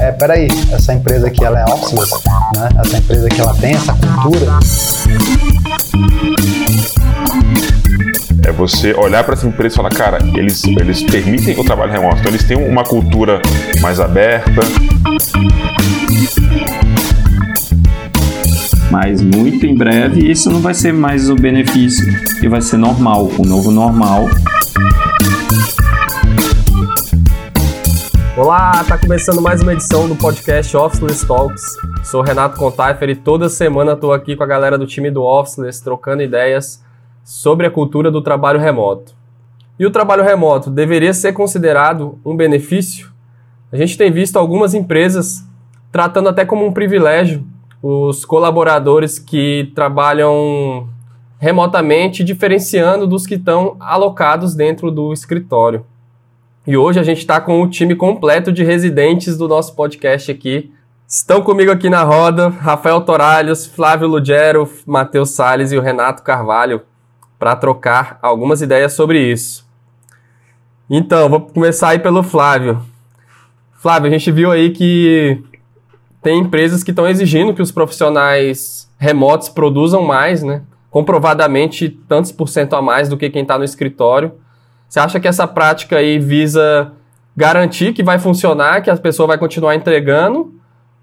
É, peraí, essa empresa aqui ela é officeless, né? Essa empresa aqui ela tem essa cultura. É você olhar para essa empresa e falar, cara, eles, eles permitem o trabalho remoto, então eles têm uma cultura mais aberta. Mas muito em breve isso não vai ser mais o benefício e vai ser normal, o novo normal. Olá, tá começando mais uma edição do podcast Officeless Talks. Sou Renato Contaifer e toda semana estou aqui com a galera do time do Officeless trocando ideias sobre a cultura do trabalho remoto. E o trabalho remoto deveria ser considerado um benefício? A gente tem visto algumas empresas tratando até como um privilégio os colaboradores que trabalham remotamente, diferenciando dos que estão alocados dentro do escritório. E hoje a gente está com o time completo de residentes do nosso podcast aqui. Estão comigo aqui na roda Rafael Toralhos, Flávio Lugero, Matheus Sales e o Renato Carvalho para trocar algumas ideias sobre isso. Então, vou começar aí pelo Flávio. Flávio, a gente viu aí que tem empresas que estão exigindo que os profissionais remotos produzam mais, né? Comprovadamente tantos por cento a mais do que quem está no escritório. Você acha que essa prática aí visa garantir que vai funcionar, que a pessoa vai continuar entregando?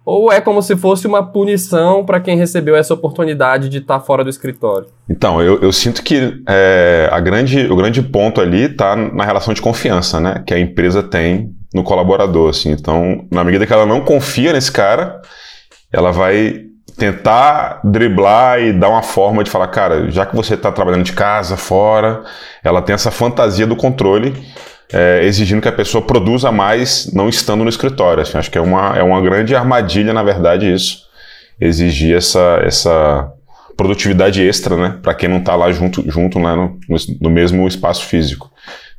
Ou é como se fosse uma punição para quem recebeu essa oportunidade de estar tá fora do escritório? Então, eu, eu sinto que é, a grande, o grande ponto ali está na relação de confiança né, que a empresa tem no colaborador. Assim. Então, na medida que ela não confia nesse cara, ela vai tentar driblar e dar uma forma de falar, cara, já que você está trabalhando de casa, fora, ela tem essa fantasia do controle é, exigindo que a pessoa produza mais não estando no escritório. Assim, acho que é uma, é uma grande armadilha, na verdade, isso. Exigir essa, essa produtividade extra, né? Para quem não está lá junto, junto né, no, no mesmo espaço físico.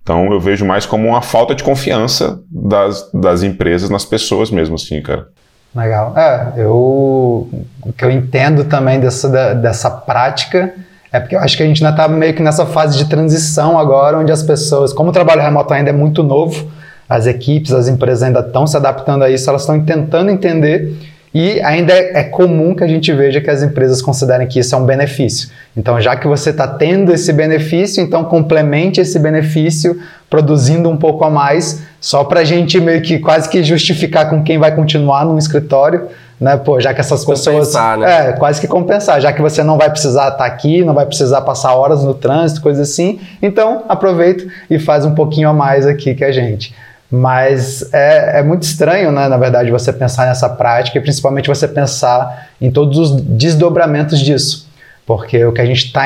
Então eu vejo mais como uma falta de confiança das, das empresas nas pessoas mesmo, assim, cara. Legal. É, eu, o que eu entendo também dessa, dessa prática é porque eu acho que a gente ainda está meio que nessa fase de transição agora, onde as pessoas, como o trabalho remoto ainda é muito novo, as equipes, as empresas ainda estão se adaptando a isso, elas estão tentando entender e ainda é, é, comum que a gente veja que as empresas considerem que isso é um benefício. Então, já que você está tendo esse benefício, então complemente esse benefício produzindo um pouco a mais, só para a gente meio que quase que justificar com quem vai continuar no escritório né? Pô, já que essas compensar, pessoas. Né? É, quase que compensar, já que você não vai precisar estar aqui, não vai precisar passar horas no trânsito, coisas assim. Então, aproveita e faz um pouquinho a mais aqui que a gente. Mas é, é muito estranho, né, na verdade, você pensar nessa prática e principalmente você pensar em todos os desdobramentos disso. Porque o que a gente está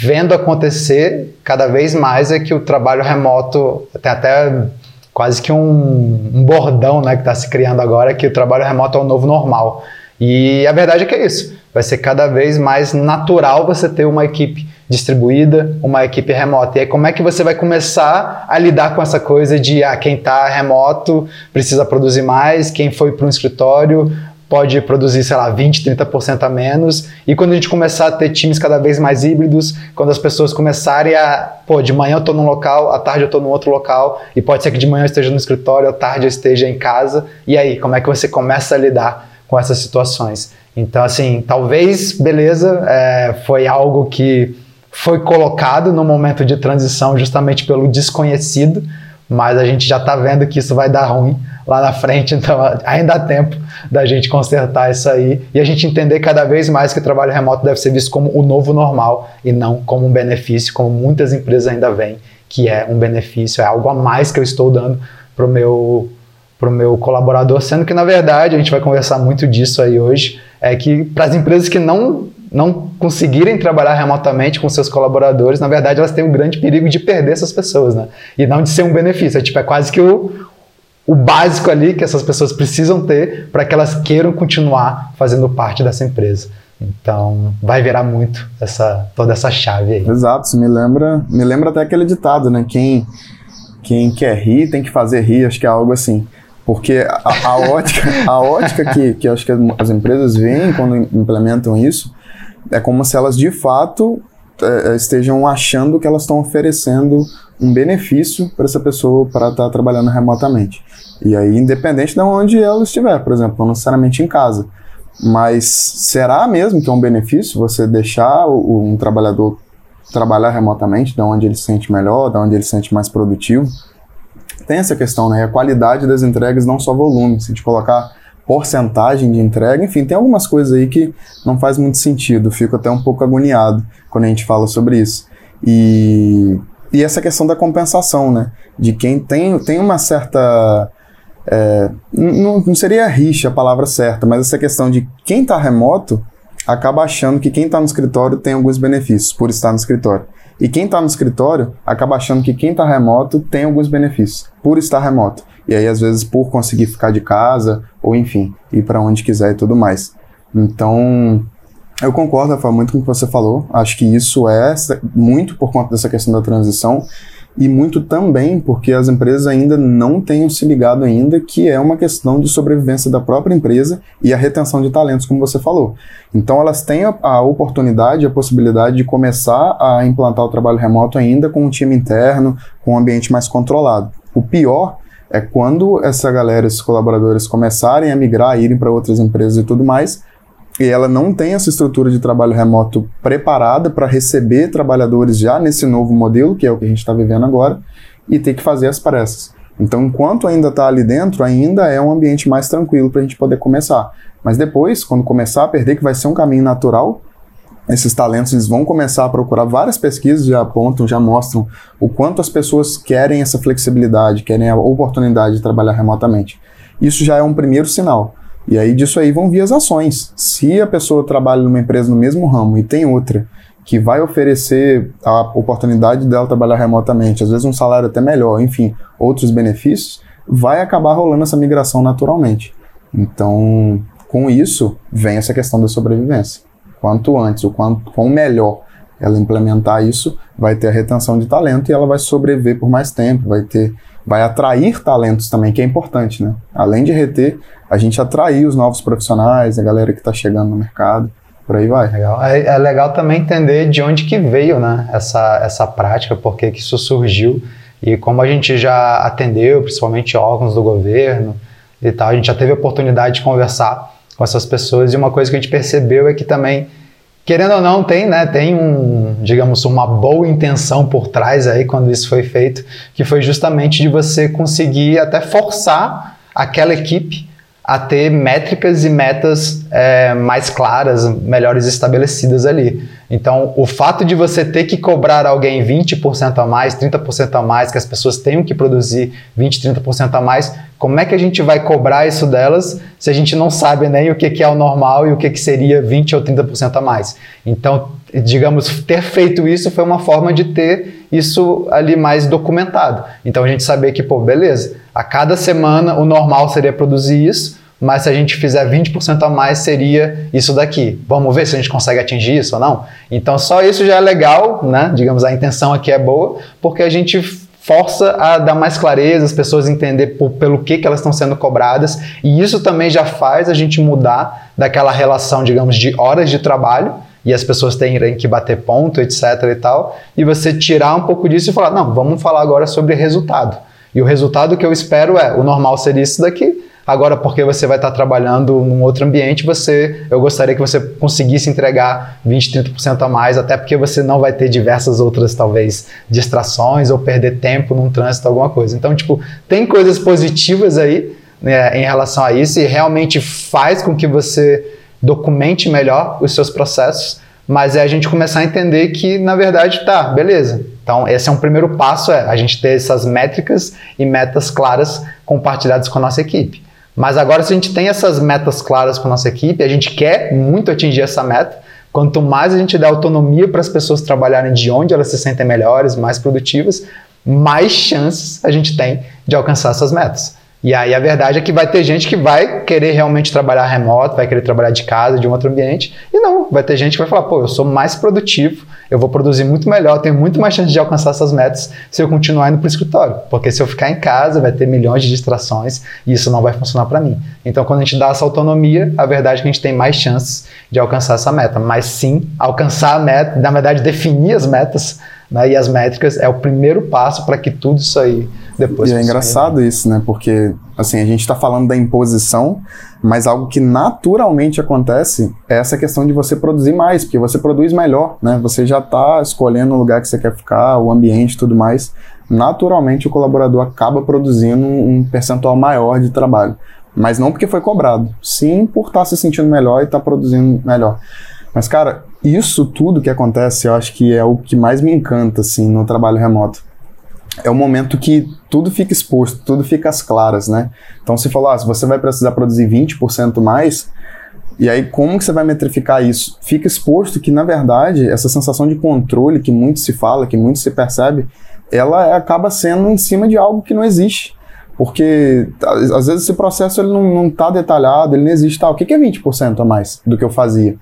vendo acontecer cada vez mais é que o trabalho remoto tem até quase que um, um bordão né, que está se criando agora, que o trabalho remoto é o novo normal. E a verdade é que é isso. Vai ser cada vez mais natural você ter uma equipe distribuída, uma equipe remota. E aí, como é que você vai começar a lidar com essa coisa de ah, quem está remoto precisa produzir mais, quem foi para um escritório pode produzir, sei lá, 20, 30% a menos. E quando a gente começar a ter times cada vez mais híbridos, quando as pessoas começarem a, pô, de manhã eu estou num local, à tarde eu estou num outro local, e pode ser que de manhã eu esteja no escritório, à tarde eu esteja em casa. E aí, como é que você começa a lidar com essas situações? Então, assim, talvez, beleza, é, foi algo que foi colocado no momento de transição justamente pelo desconhecido, mas a gente já está vendo que isso vai dar ruim lá na frente, então ainda há tempo da gente consertar isso aí e a gente entender cada vez mais que o trabalho remoto deve ser visto como o novo normal e não como um benefício, como muitas empresas ainda veem, que é um benefício, é algo a mais que eu estou dando para o meu, pro meu colaborador, sendo que na verdade a gente vai conversar muito disso aí hoje, é que para as empresas que não não conseguirem trabalhar remotamente com seus colaboradores, na verdade elas têm o grande perigo de perder essas pessoas, né? E não de ser um benefício. É, tipo, é quase que o, o básico ali que essas pessoas precisam ter para que elas queiram continuar fazendo parte dessa empresa. Então, vai virar muito essa, toda essa chave aí. Exato, isso me lembra, me lembra até aquele ditado, né? Quem, quem quer rir tem que fazer rir, acho que é algo assim. Porque a, a ótica, a ótica que, que acho que as empresas veem quando implementam isso é como se elas de fato é, estejam achando que elas estão oferecendo um benefício para essa pessoa para estar tá trabalhando remotamente. E aí, independente de onde ela estiver, por exemplo, não necessariamente em casa. Mas será mesmo que é um benefício você deixar um trabalhador trabalhar remotamente, de onde ele se sente melhor, de onde ele se sente mais produtivo? Tem essa questão, né? A qualidade das entregas, não só volume. Se a gente colocar porcentagem de entrega, enfim, tem algumas coisas aí que não faz muito sentido. Fico até um pouco agoniado quando a gente fala sobre isso. E, e essa questão da compensação, né? De quem tem, tem uma certa é, não, não seria rixa a palavra certa, mas essa questão de quem está remoto acaba achando que quem está no escritório tem alguns benefícios por estar no escritório. E quem está no escritório acaba achando que quem está remoto tem alguns benefícios por estar remoto. E aí, às vezes, por conseguir ficar de casa, ou enfim, ir para onde quiser e tudo mais. Então, eu concordo, Rafael, muito com o que você falou. Acho que isso é muito por conta dessa questão da transição e muito também porque as empresas ainda não têm se ligado ainda que é uma questão de sobrevivência da própria empresa e a retenção de talentos, como você falou. Então elas têm a, a oportunidade, a possibilidade de começar a implantar o trabalho remoto ainda com um time interno, com um ambiente mais controlado. O pior é quando essa galera, esses colaboradores começarem a migrar, irem para outras empresas e tudo mais, e ela não tem essa estrutura de trabalho remoto preparada para receber trabalhadores já nesse novo modelo, que é o que a gente está vivendo agora, e ter que fazer as pressas. Então, enquanto ainda está ali dentro, ainda é um ambiente mais tranquilo para a gente poder começar. Mas depois, quando começar a perder, que vai ser um caminho natural, esses talentos eles vão começar a procurar várias pesquisas já apontam, já mostram o quanto as pessoas querem essa flexibilidade, querem a oportunidade de trabalhar remotamente. Isso já é um primeiro sinal. E aí disso aí vão vir as ações. Se a pessoa trabalha numa empresa no mesmo ramo e tem outra que vai oferecer a oportunidade dela trabalhar remotamente, às vezes um salário até melhor, enfim, outros benefícios, vai acabar rolando essa migração naturalmente. Então, com isso, vem essa questão da sobrevivência. Quanto antes, o quanto quão melhor ela implementar isso, vai ter a retenção de talento e ela vai sobreviver por mais tempo, vai ter vai atrair talentos também, que é importante, né? Além de reter, a gente atrair os novos profissionais, a galera que está chegando no mercado, por aí vai. Legal. É, é, legal também entender de onde que veio, né, essa, essa prática, porque que isso surgiu e como a gente já atendeu, principalmente órgãos do governo e tal, a gente já teve a oportunidade de conversar com essas pessoas e uma coisa que a gente percebeu é que também querendo ou não, tem, né, tem um, digamos, uma boa intenção por trás aí quando isso foi feito, que foi justamente de você conseguir até forçar aquela equipe a ter métricas e metas é, mais claras, melhores estabelecidas ali. Então, o fato de você ter que cobrar alguém 20% a mais, 30% a mais, que as pessoas tenham que produzir 20%, 30% a mais, como é que a gente vai cobrar isso delas se a gente não sabe nem o que é o normal e o que seria 20% ou 30% a mais? Então, digamos, ter feito isso foi uma forma de ter isso ali mais documentado. Então, a gente saber que, pô, beleza, a cada semana o normal seria produzir isso, mas se a gente fizer 20% a mais, seria isso daqui. Vamos ver se a gente consegue atingir isso ou não? Então, só isso já é legal, né? Digamos, a intenção aqui é boa, porque a gente força a dar mais clareza, as pessoas entender por, pelo que, que elas estão sendo cobradas, e isso também já faz a gente mudar daquela relação, digamos, de horas de trabalho, e as pessoas terem que bater ponto, etc e tal, e você tirar um pouco disso e falar, não, vamos falar agora sobre resultado. E o resultado que eu espero é, o normal seria isso daqui, Agora, porque você vai estar trabalhando num outro ambiente, você, eu gostaria que você conseguisse entregar 20, 30% a mais, até porque você não vai ter diversas outras, talvez, distrações ou perder tempo num trânsito, alguma coisa. Então, tipo, tem coisas positivas aí né, em relação a isso e realmente faz com que você documente melhor os seus processos, mas é a gente começar a entender que, na verdade, tá, beleza. Então, esse é um primeiro passo, é a gente ter essas métricas e metas claras compartilhadas com a nossa equipe. Mas agora, se a gente tem essas metas claras com a nossa equipe, a gente quer muito atingir essa meta, quanto mais a gente dá autonomia para as pessoas trabalharem de onde elas se sentem melhores, mais produtivas, mais chances a gente tem de alcançar essas metas. E aí a verdade é que vai ter gente que vai querer realmente trabalhar remoto, vai querer trabalhar de casa, de um outro ambiente, e não, vai ter gente que vai falar, pô, eu sou mais produtivo, eu vou produzir muito melhor, tenho muito mais chance de alcançar essas metas se eu continuar indo para o escritório, porque se eu ficar em casa vai ter milhões de distrações e isso não vai funcionar para mim. Então quando a gente dá essa autonomia, a verdade é que a gente tem mais chances de alcançar essa meta, mas sim, alcançar a meta, na verdade definir as metas Né? E as métricas é o primeiro passo para que tudo isso aí depois E é engraçado isso, né? Porque, assim, a gente está falando da imposição, mas algo que naturalmente acontece é essa questão de você produzir mais, porque você produz melhor, né? Você já está escolhendo o lugar que você quer ficar, o ambiente e tudo mais. Naturalmente, o colaborador acaba produzindo um percentual maior de trabalho. Mas não porque foi cobrado, sim por estar tá se sentindo melhor e estar tá produzindo melhor. Mas, cara, isso tudo que acontece, eu acho que é o que mais me encanta, assim, no trabalho remoto é o momento que tudo fica exposto, tudo fica às claras, né? Então, se falar, ah, se você vai precisar produzir 20% mais, e aí como que você vai metrificar isso? Fica exposto que, na verdade, essa sensação de controle que muito se fala, que muito se percebe, ela acaba sendo em cima de algo que não existe. Porque, às vezes, esse processo ele não está detalhado, ele não existe. Tá, o que é 20% a mais do que eu fazia?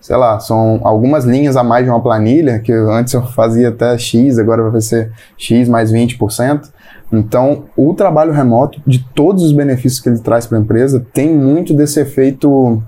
Sei lá, são algumas linhas a mais de uma planilha, que antes eu fazia até X, agora vai ser X mais 20%. Então, o trabalho remoto, de todos os benefícios que ele traz para a empresa, tem muito desse efeito,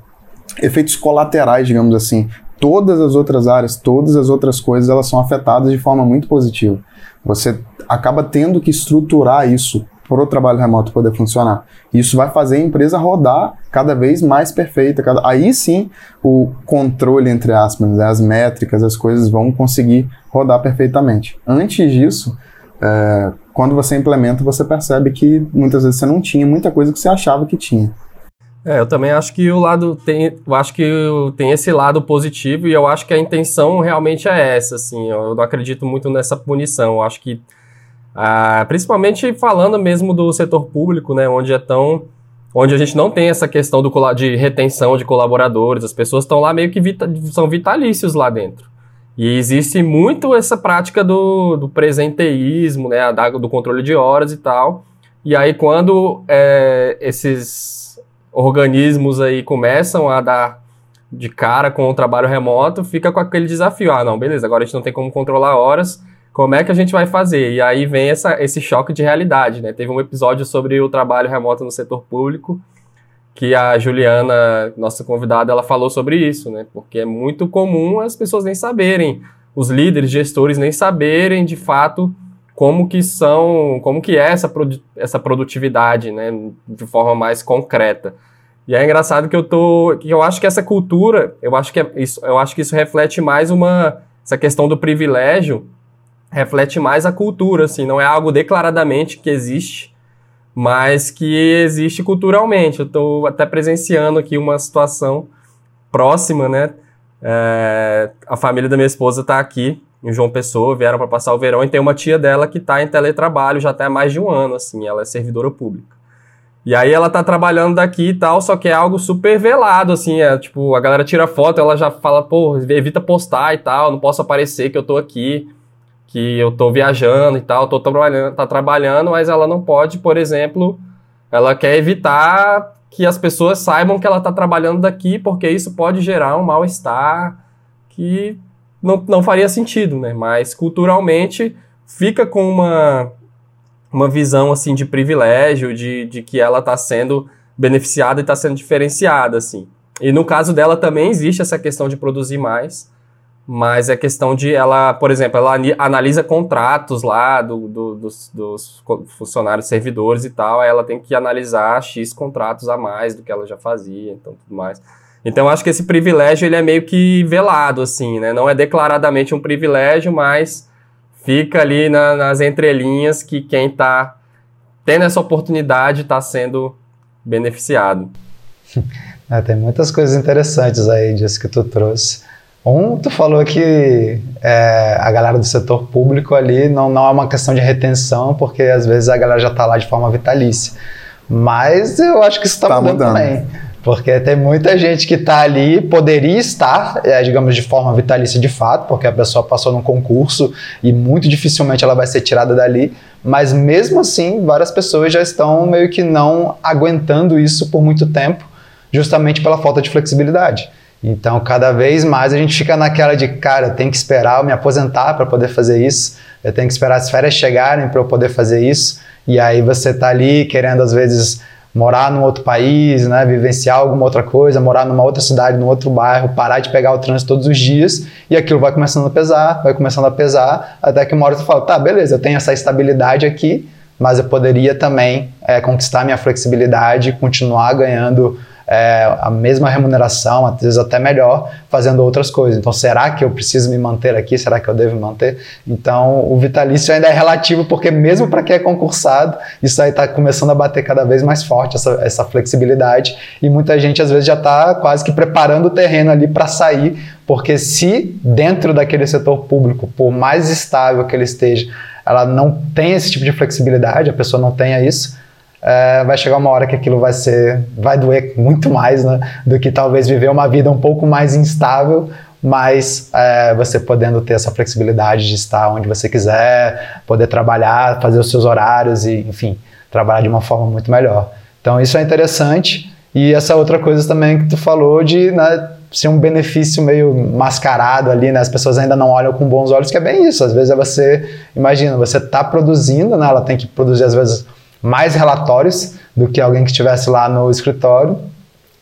efeitos colaterais, digamos assim. Todas as outras áreas, todas as outras coisas, elas são afetadas de forma muito positiva. Você acaba tendo que estruturar isso para o trabalho remoto poder funcionar. Isso vai fazer a empresa rodar cada vez mais perfeita. Cada... Aí sim, o controle, entre aspas, né, as métricas, as coisas vão conseguir rodar perfeitamente. Antes disso, é, quando você implementa, você percebe que muitas vezes você não tinha muita coisa que você achava que tinha. É, eu também acho que o lado tem, eu acho que tem esse lado positivo e eu acho que a intenção realmente é essa, assim, eu não acredito muito nessa punição, eu acho que ah, principalmente falando mesmo do setor público, né, onde é tão onde a gente não tem essa questão do, de retenção de colaboradores, as pessoas estão lá meio que vita, são vitalícios lá dentro. E existe muito essa prática do, do presenteísmo, né, do controle de horas e tal. E aí quando é, esses organismos aí começam a dar de cara com o trabalho remoto, fica com aquele desafio. Ah, não, beleza, agora a gente não tem como controlar horas, como é que a gente vai fazer? E aí vem essa, esse choque de realidade, né? Teve um episódio sobre o trabalho remoto no setor público, que a Juliana, nossa convidada, ela falou sobre isso, né? Porque é muito comum as pessoas nem saberem, os líderes, gestores nem saberem de fato como que são, como que é essa, essa produtividade, né? De forma mais concreta. E é engraçado que eu tô, que eu acho que essa cultura, eu acho que é isso, eu acho que isso reflete mais uma essa questão do privilégio reflete mais a cultura, assim, não é algo declaradamente que existe, mas que existe culturalmente. Eu estou até presenciando aqui uma situação próxima, né? É, a família da minha esposa está aqui em João Pessoa, vieram para passar o verão e tem uma tia dela que está em teletrabalho já até há mais de um ano, assim, ela é servidora pública. E aí ela tá trabalhando daqui e tal, só que é algo super velado, assim, é tipo, a galera tira foto, ela já fala, pô, evita postar e tal, não posso aparecer que eu tô aqui que eu tô viajando e tal, tô trabalhando, tá trabalhando, mas ela não pode, por exemplo, ela quer evitar que as pessoas saibam que ela tá trabalhando daqui, porque isso pode gerar um mal-estar que não, não faria sentido, né? Mas culturalmente fica com uma, uma visão assim de privilégio, de, de que ela está sendo beneficiada e está sendo diferenciada, assim. E no caso dela também existe essa questão de produzir mais, mas é questão de ela, por exemplo, ela analisa contratos lá do, do, dos, dos, funcionários servidores e tal, aí ela tem que analisar X contratos a mais do que ela já fazia, então tudo mais. Então acho que esse privilégio ele é meio que velado, assim, né? Não é declaradamente um privilégio, mas fica ali na, nas entrelinhas que quem está tendo essa oportunidade está sendo beneficiado. É, tem muitas coisas interessantes aí disso que tu trouxe. Um, tu falou que é, a galera do setor público ali não, não é uma questão de retenção, porque às vezes a galera já está lá de forma vitalícia. Mas eu acho que isso está tá mudando, mudando, também. Porque tem muita gente que está ali, poderia estar, é, digamos, de forma vitalícia de fato, porque a pessoa passou num concurso e muito dificilmente ela vai ser tirada dali. Mas mesmo assim, várias pessoas já estão meio que não aguentando isso por muito tempo, justamente pela falta de flexibilidade. Então, cada vez mais a gente fica naquela de, cara, eu tenho que esperar eu me aposentar para poder fazer isso, eu tenho que esperar as férias chegarem para eu poder fazer isso, e aí você tá ali querendo, às vezes, morar num outro país, né, vivenciar alguma outra coisa, morar numa outra cidade, num outro bairro, parar de pegar o trânsito todos os dias e aquilo vai começando a pesar, vai começando a pesar, até que uma hora você fala, tá, beleza, eu tenho essa estabilidade aqui, mas eu poderia também é, conquistar minha flexibilidade, continuar ganhando é, a mesma remuneração, às vezes até melhor, fazendo outras coisas. Então, será que eu preciso me manter aqui? Será que eu devo me manter? Então, o vitalício ainda é relativo, porque mesmo para quem é concursado, isso aí está começando a bater cada vez mais forte, essa, essa flexibilidade, e muita gente às vezes já está quase que preparando o terreno ali para sair, porque se dentro daquele setor público, por mais estável que ele esteja, ela não tem esse tipo de flexibilidade, a pessoa não tenha isso, é, vai chegar uma hora que aquilo vai ser, vai doer muito mais, né, do que talvez viver uma vida um pouco mais instável, mas é, você podendo ter essa flexibilidade de estar onde você quiser, poder trabalhar, fazer os seus horários e, enfim, trabalhar de uma forma muito melhor. Então isso é interessante e essa outra coisa também que tu falou de né, ser um benefício meio mascarado ali, né? As pessoas ainda não olham com bons olhos, que é bem isso. Às vezes é você, imagina, você está produzindo, né? Ela tem que produzir às vezes mais relatórios do que alguém que estivesse lá no escritório.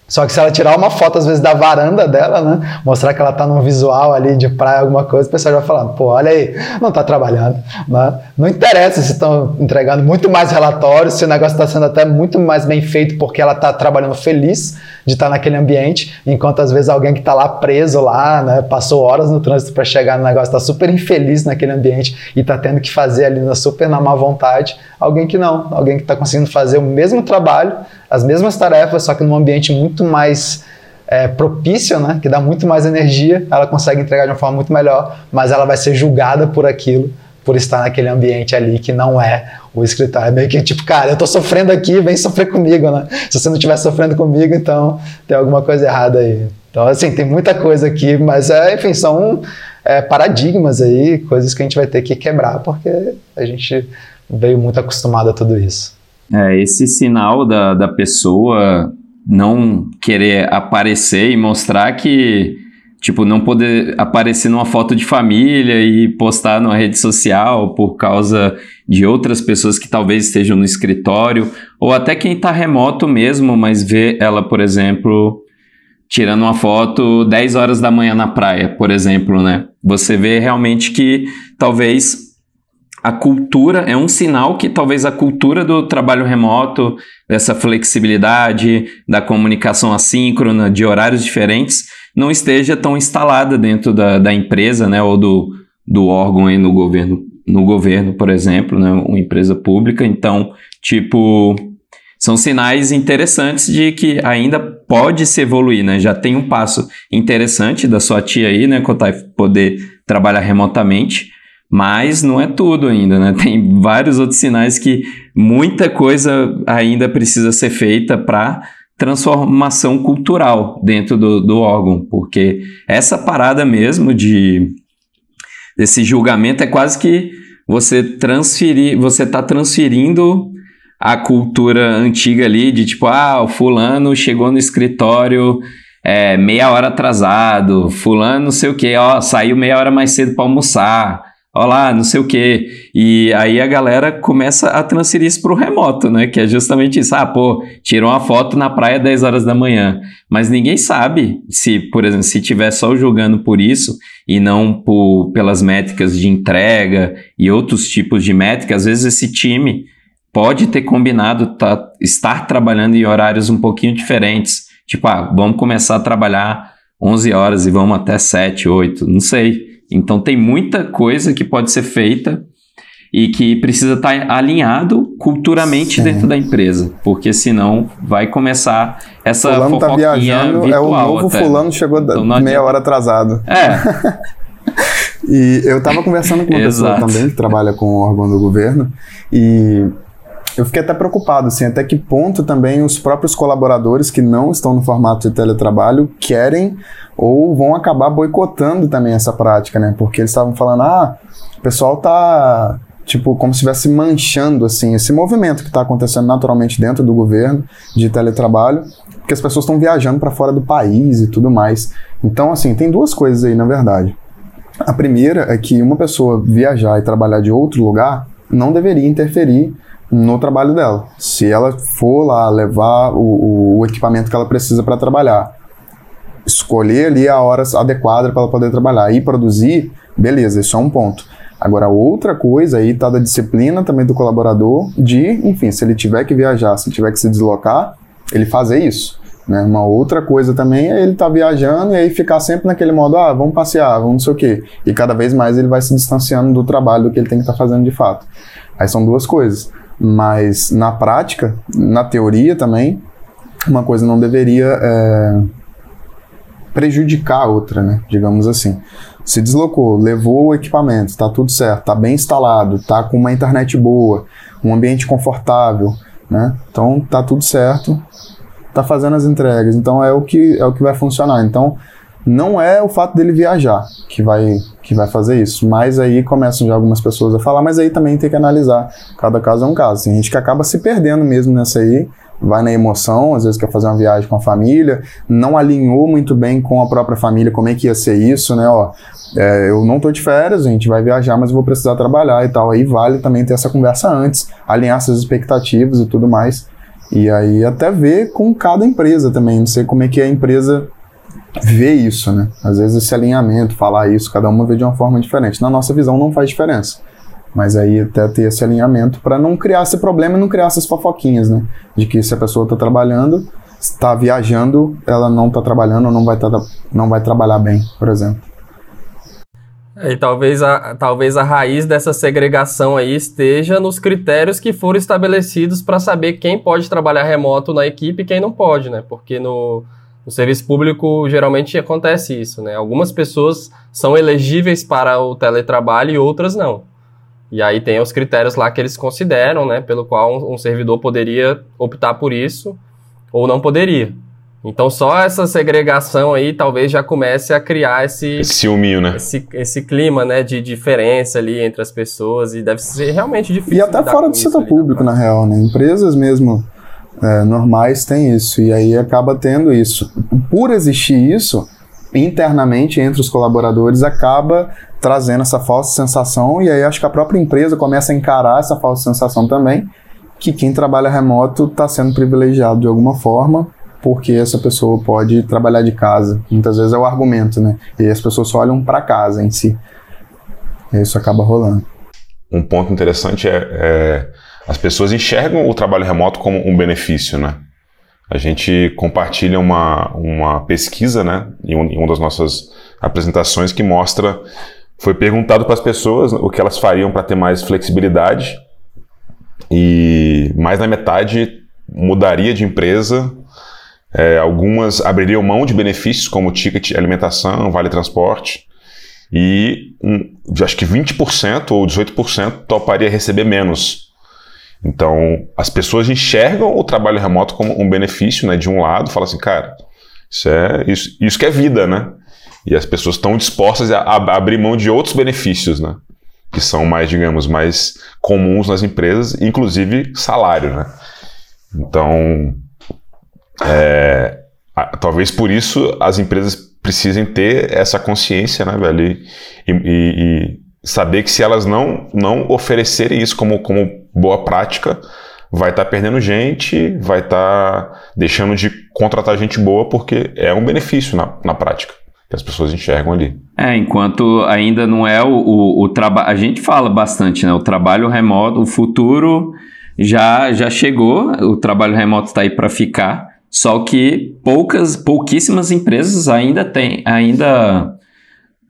Só que se ela tirar uma foto, às vezes, da varanda dela, né? Mostrar que ela tá num visual ali de praia, alguma coisa, o pessoal já vai falar, pô, olha aí, não tá trabalhando. Né? Não interessa se estão entregando muito mais relatórios, se o negócio está sendo até muito mais bem feito porque ela tá trabalhando feliz de estar tá naquele ambiente, enquanto às vezes alguém que está lá preso lá, né? Passou horas no trânsito para chegar no negócio, está super infeliz naquele ambiente e tá tendo que fazer ali na super na má vontade. Alguém que não, alguém que está conseguindo fazer o mesmo trabalho, as mesmas tarefas, só que num ambiente muito mais é, propício, né, que dá muito mais energia, ela consegue entregar de uma forma muito melhor, mas ela vai ser julgada por aquilo, por estar naquele ambiente ali que não é o escritório. É meio que tipo, cara, eu tô sofrendo aqui, vem sofrer comigo, né? Se você não estiver sofrendo comigo, então tem alguma coisa errada aí. Então, assim, tem muita coisa aqui, mas, é, enfim, são é, paradigmas aí, coisas que a gente vai ter que quebrar, porque a gente veio muito acostumado a tudo isso. É, esse sinal da, da pessoa não querer aparecer e mostrar que, tipo, não poder aparecer numa foto de família e postar numa rede social por causa de outras pessoas que talvez estejam no escritório, ou até quem está remoto mesmo, mas vê ela, por exemplo, tirando uma foto 10 horas da manhã na praia, por exemplo, né? Você vê realmente que talvez a cultura é um sinal que talvez a cultura do trabalho remoto, dessa flexibilidade, da comunicação assíncrona, de horários diferentes, não esteja tão instalada dentro da, da empresa, né, ou do, do órgão aí no governo, no governo, por exemplo, né, uma empresa pública. Então, tipo, são sinais interessantes de que ainda pode se evoluir, né? Já tem um passo interessante da sua tia aí, né, Kotai, poder trabalhar remotamente mas não é tudo ainda, né? Tem vários outros sinais que muita coisa ainda precisa ser feita para transformação cultural dentro do, do órgão, porque essa parada mesmo de desse julgamento é quase que você transferir, você está transferindo a cultura antiga ali de tipo, ah, o fulano chegou no escritório é, meia hora atrasado, fulano não sei o que, ó, saiu meia hora mais cedo para almoçar olá, não sei o quê. E aí a galera começa a transferir isso para o remoto, né? Que é justamente isso. Ah, pô, tirou uma foto na praia 10 horas da manhã. Mas ninguém sabe se, por exemplo, se tiver só julgando por isso e não por, pelas métricas de entrega e outros tipos de métricas, às vezes esse time pode ter combinado tá, estar trabalhando em horários um pouquinho diferentes. Tipo, ah, vamos começar a trabalhar 11 horas e vamos até 7, 8, não sei. Então tem muita coisa que pode ser feita e que precisa estar tá alinhado culturalmente Sim. dentro da empresa, porque senão vai começar essa fulano tá viajando, virtual é o novo até. fulano chegou então, meia hora atrasado. É. e eu estava conversando com uma pessoa também que trabalha com o órgão do governo e eu fiquei até preocupado, assim, até que ponto também os próprios colaboradores que não estão no formato de teletrabalho querem ou vão acabar boicotando também essa prática, né? Porque eles estavam falando, ah, o pessoal tá tipo, como se estivesse manchando, assim, esse movimento que está acontecendo naturalmente dentro do governo de teletrabalho, porque as pessoas estão viajando para fora do país e tudo mais. Então, assim, tem duas coisas aí, na verdade. A primeira é que uma pessoa viajar e trabalhar de outro lugar não deveria interferir no trabalho dela. Se ela for lá levar o, o equipamento que ela precisa para trabalhar, escolher ali a hora adequada para ela poder trabalhar e produzir, beleza, isso é um ponto. Agora, outra coisa aí tá da disciplina também do colaborador de, enfim, se ele tiver que viajar, se tiver que se deslocar, ele fazer isso. Né? Uma outra coisa também é ele estar tá viajando e aí ficar sempre naquele modo, ah, vamos passear, vamos não sei o quê. E cada vez mais ele vai se distanciando do trabalho que ele tem que estar tá fazendo de fato. Aí são duas coisas. Mas na prática, na teoria também, uma coisa não deveria é, prejudicar a outra, né? Digamos assim. Se deslocou, levou o equipamento, está tudo certo, está bem instalado, está com uma internet boa, um ambiente confortável, né? Então tá tudo certo, tá fazendo as entregas, então é o que é o que vai funcionar. Então não é o fato dele viajar que vai que vai fazer isso, mas aí começam já algumas pessoas a falar, mas aí também tem que analisar, cada caso é um caso. Tem gente que acaba se perdendo mesmo nessa aí, vai na emoção, às vezes quer fazer uma viagem com a família, não alinhou muito bem com a própria família como é que ia ser isso, né? Ó, é, eu não tô de férias, a gente vai viajar, mas eu vou precisar trabalhar e tal. Aí vale também ter essa conversa antes, alinhar essas expectativas e tudo mais. E aí até ver com cada empresa também, não sei como é que a empresa vê isso, né? Às vezes esse alinhamento, falar isso, cada uma vê de uma forma diferente. Na nossa visão não faz diferença. Mas aí até ter esse alinhamento para não criar esse problema e não criar essas fofoquinhas, né? De que se a pessoa está trabalhando, está viajando, ela não está trabalhando ou não vai, tá, não vai trabalhar bem, por exemplo. E talvez a, talvez a raiz dessa segregação aí esteja nos critérios que foram estabelecidos para saber quem pode trabalhar remoto na equipe e quem não pode, né? Porque no, no serviço público geralmente acontece isso, né? Algumas pessoas são elegíveis para o teletrabalho e outras não. E aí tem os critérios lá que eles consideram, né? Pelo qual um, um servidor poderia optar por isso ou não poderia. Então só essa segregação aí talvez já comece a criar esse esse ciúminho, né? Esse, esse clima, né, de diferença ali entre as pessoas e deve ser realmente difícil. E até fora do setor público, na, na real, né? Empresas mesmo é, normais têm isso e aí acaba tendo isso. Por existir isso internamente entre os colaboradores acaba trazendo essa falsa sensação e aí acho que a própria empresa começa a encarar essa falsa sensação também que quem trabalha remoto está sendo privilegiado de alguma forma porque essa pessoa pode trabalhar de casa. Muitas vezes é o argumento, né? E as pessoas só olham para casa em si. E isso acaba rolando. Um ponto interessante é, é, as pessoas enxergam o trabalho remoto como um benefício, né? A gente compartilha uma, uma pesquisa, né, em, um, em uma das nossas apresentações que mostra, foi perguntado para as pessoas o que elas fariam para ter mais flexibilidade e mais da metade mudaria de empresa é, algumas abririam mão de benefícios como ticket alimentação, vale transporte. E um, acho que 20% ou 18% toparia receber menos. Então, as pessoas enxergam o trabalho remoto como um benefício, né? De um lado, fala assim, cara, isso é isso, isso que é vida, né? E as pessoas estão dispostas a, a abrir mão de outros benefícios, né? Que são mais, digamos, mais comuns nas empresas, inclusive salário, né? Então, é, talvez por isso as empresas precisem ter essa consciência, né, velho? E, e, saber que se elas não, não oferecerem isso como, como boa prática, vai estar tá perdendo gente, vai estar tá deixando de contratar gente boa, porque é um benefício na, na prática que as pessoas enxergam ali. É, enquanto ainda não é o, o, o trabalho. A gente fala bastante, né? O trabalho remoto, o futuro já, já chegou, o trabalho remoto está aí para ficar. Só que poucas, pouquíssimas empresas ainda têm, ainda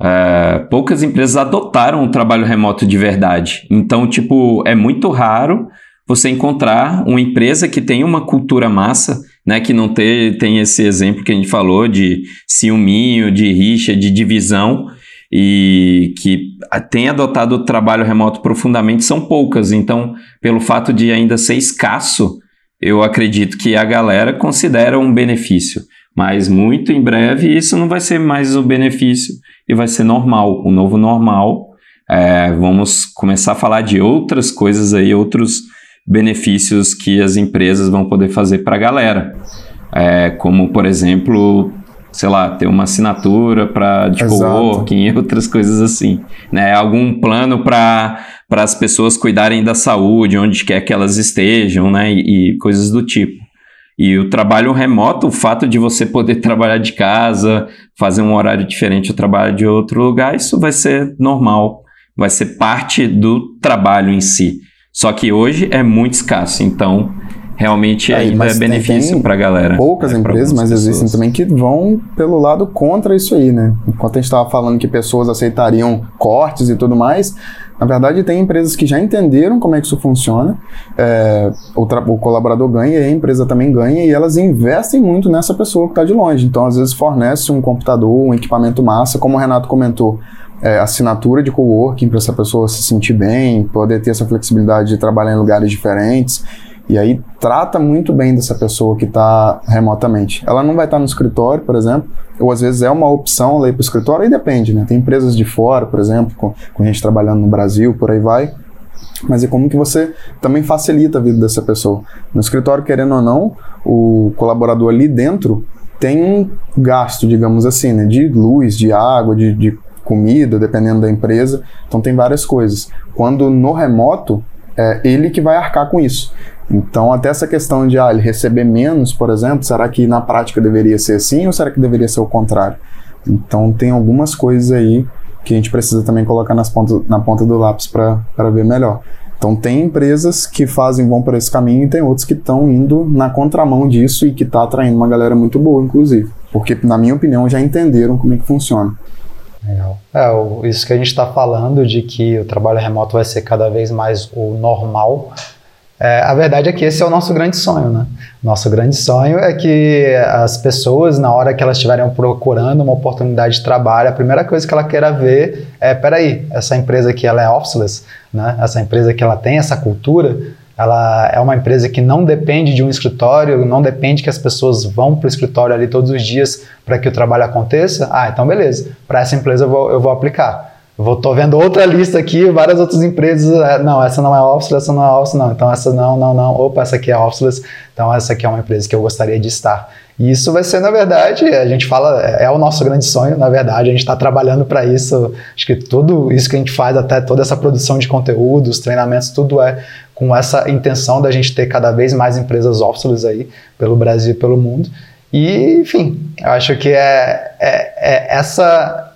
é, poucas empresas adotaram o trabalho remoto de verdade. Então, tipo, é muito raro você encontrar uma empresa que tem uma cultura massa, né, que não tem, tem esse exemplo que a gente falou de ciúminho, de rixa, de divisão, e que tem adotado o trabalho remoto profundamente são poucas. Então, pelo fato de ainda ser escasso, eu acredito que a galera considera um benefício. Mas muito em breve isso não vai ser mais o benefício e vai ser normal, o novo normal. É, vamos começar a falar de outras coisas aí, outros benefícios que as empresas vão poder fazer para a galera. É, como, por exemplo, sei lá, ter uma assinatura para de coworking e outras coisas assim, né? Algum plano para para as pessoas cuidarem da saúde, onde quer que elas estejam, né? E, e coisas do tipo. E o trabalho remoto, o fato de você poder trabalhar de casa, fazer um horário diferente ou trabalhar de outro lugar, isso vai ser normal, vai ser parte do trabalho em si. Só que hoje é muito escasso, então realmente é, ainda é benefício para a galera. Poucas né, empresas, mas pessoas. existem também que vão pelo lado contra isso aí, né? Enquanto a gente estava falando que pessoas aceitariam cortes e tudo mais, na verdade, tem empresas que já entenderam como é que isso funciona, é, o, o, colaborador ganha e a empresa também ganha, e elas investem muito nessa pessoa que está de longe. Então, às vezes, fornece um computador, um equipamento massa, como o Renato comentou, é, assinatura de coworking para essa pessoa se sentir bem, poder ter essa flexibilidade de trabalhar em lugares diferentes. E aí trata muito bem dessa pessoa que está remotamente. Ela não vai estar tá no escritório, por exemplo, ou às vezes é uma opção ela ir para o escritório, aí depende, né? Tem empresas de fora, por exemplo, com, com gente trabalhando no Brasil, por aí vai. Mas é como que você também facilita a vida dessa pessoa. No escritório, querendo ou não, o colaborador ali dentro tem um gasto, digamos assim, né? De luz, de água, de, de comida, dependendo da empresa. Então tem várias coisas. Quando no remoto, é ele que vai arcar com isso. Então, até essa questão de ah, ele receber menos, por exemplo, será que na prática deveria ser assim ou será que deveria ser o contrário? Então, tem algumas coisas aí que a gente precisa também colocar nas pontas, na ponta do lápis para ver melhor. Então, tem empresas que fazem vão por esse caminho e tem outros que estão indo na contramão disso e que está atraindo uma galera muito boa, inclusive. Porque, na minha opinião, já entenderam como é que funciona. Legal. É, isso que a gente está falando de que o trabalho remoto vai ser cada vez mais o normal é, a verdade é que esse é o nosso grande sonho, né? Nosso grande sonho é que as pessoas, na hora que elas estiverem procurando uma oportunidade de trabalho, a primeira coisa que ela queira ver é, peraí, essa empresa aqui ela é officeless, né? Essa empresa que ela tem essa cultura, ela é uma empresa que não depende de um escritório, não depende que as pessoas vão para o escritório ali todos os dias para que o trabalho aconteça. Ah, então beleza, para essa empresa eu vou, eu vou aplicar. Vou, tô vendo outra lista aqui, várias outras empresas. É, não, essa não é office, essa não é office, não. Então essa não, não, não. Opa, essa aqui é office, então essa aqui é uma empresa que eu gostaria de estar. E isso vai ser, na verdade, a gente fala, é, é o nosso grande sonho, na verdade, a gente está trabalhando para isso. Acho que tudo isso que a gente faz, até toda essa produção de conteúdo, os treinamentos, tudo é com essa intenção da gente ter cada vez mais empresas officeless aí pelo Brasil e pelo mundo. E, enfim, eu acho que é, é, é essa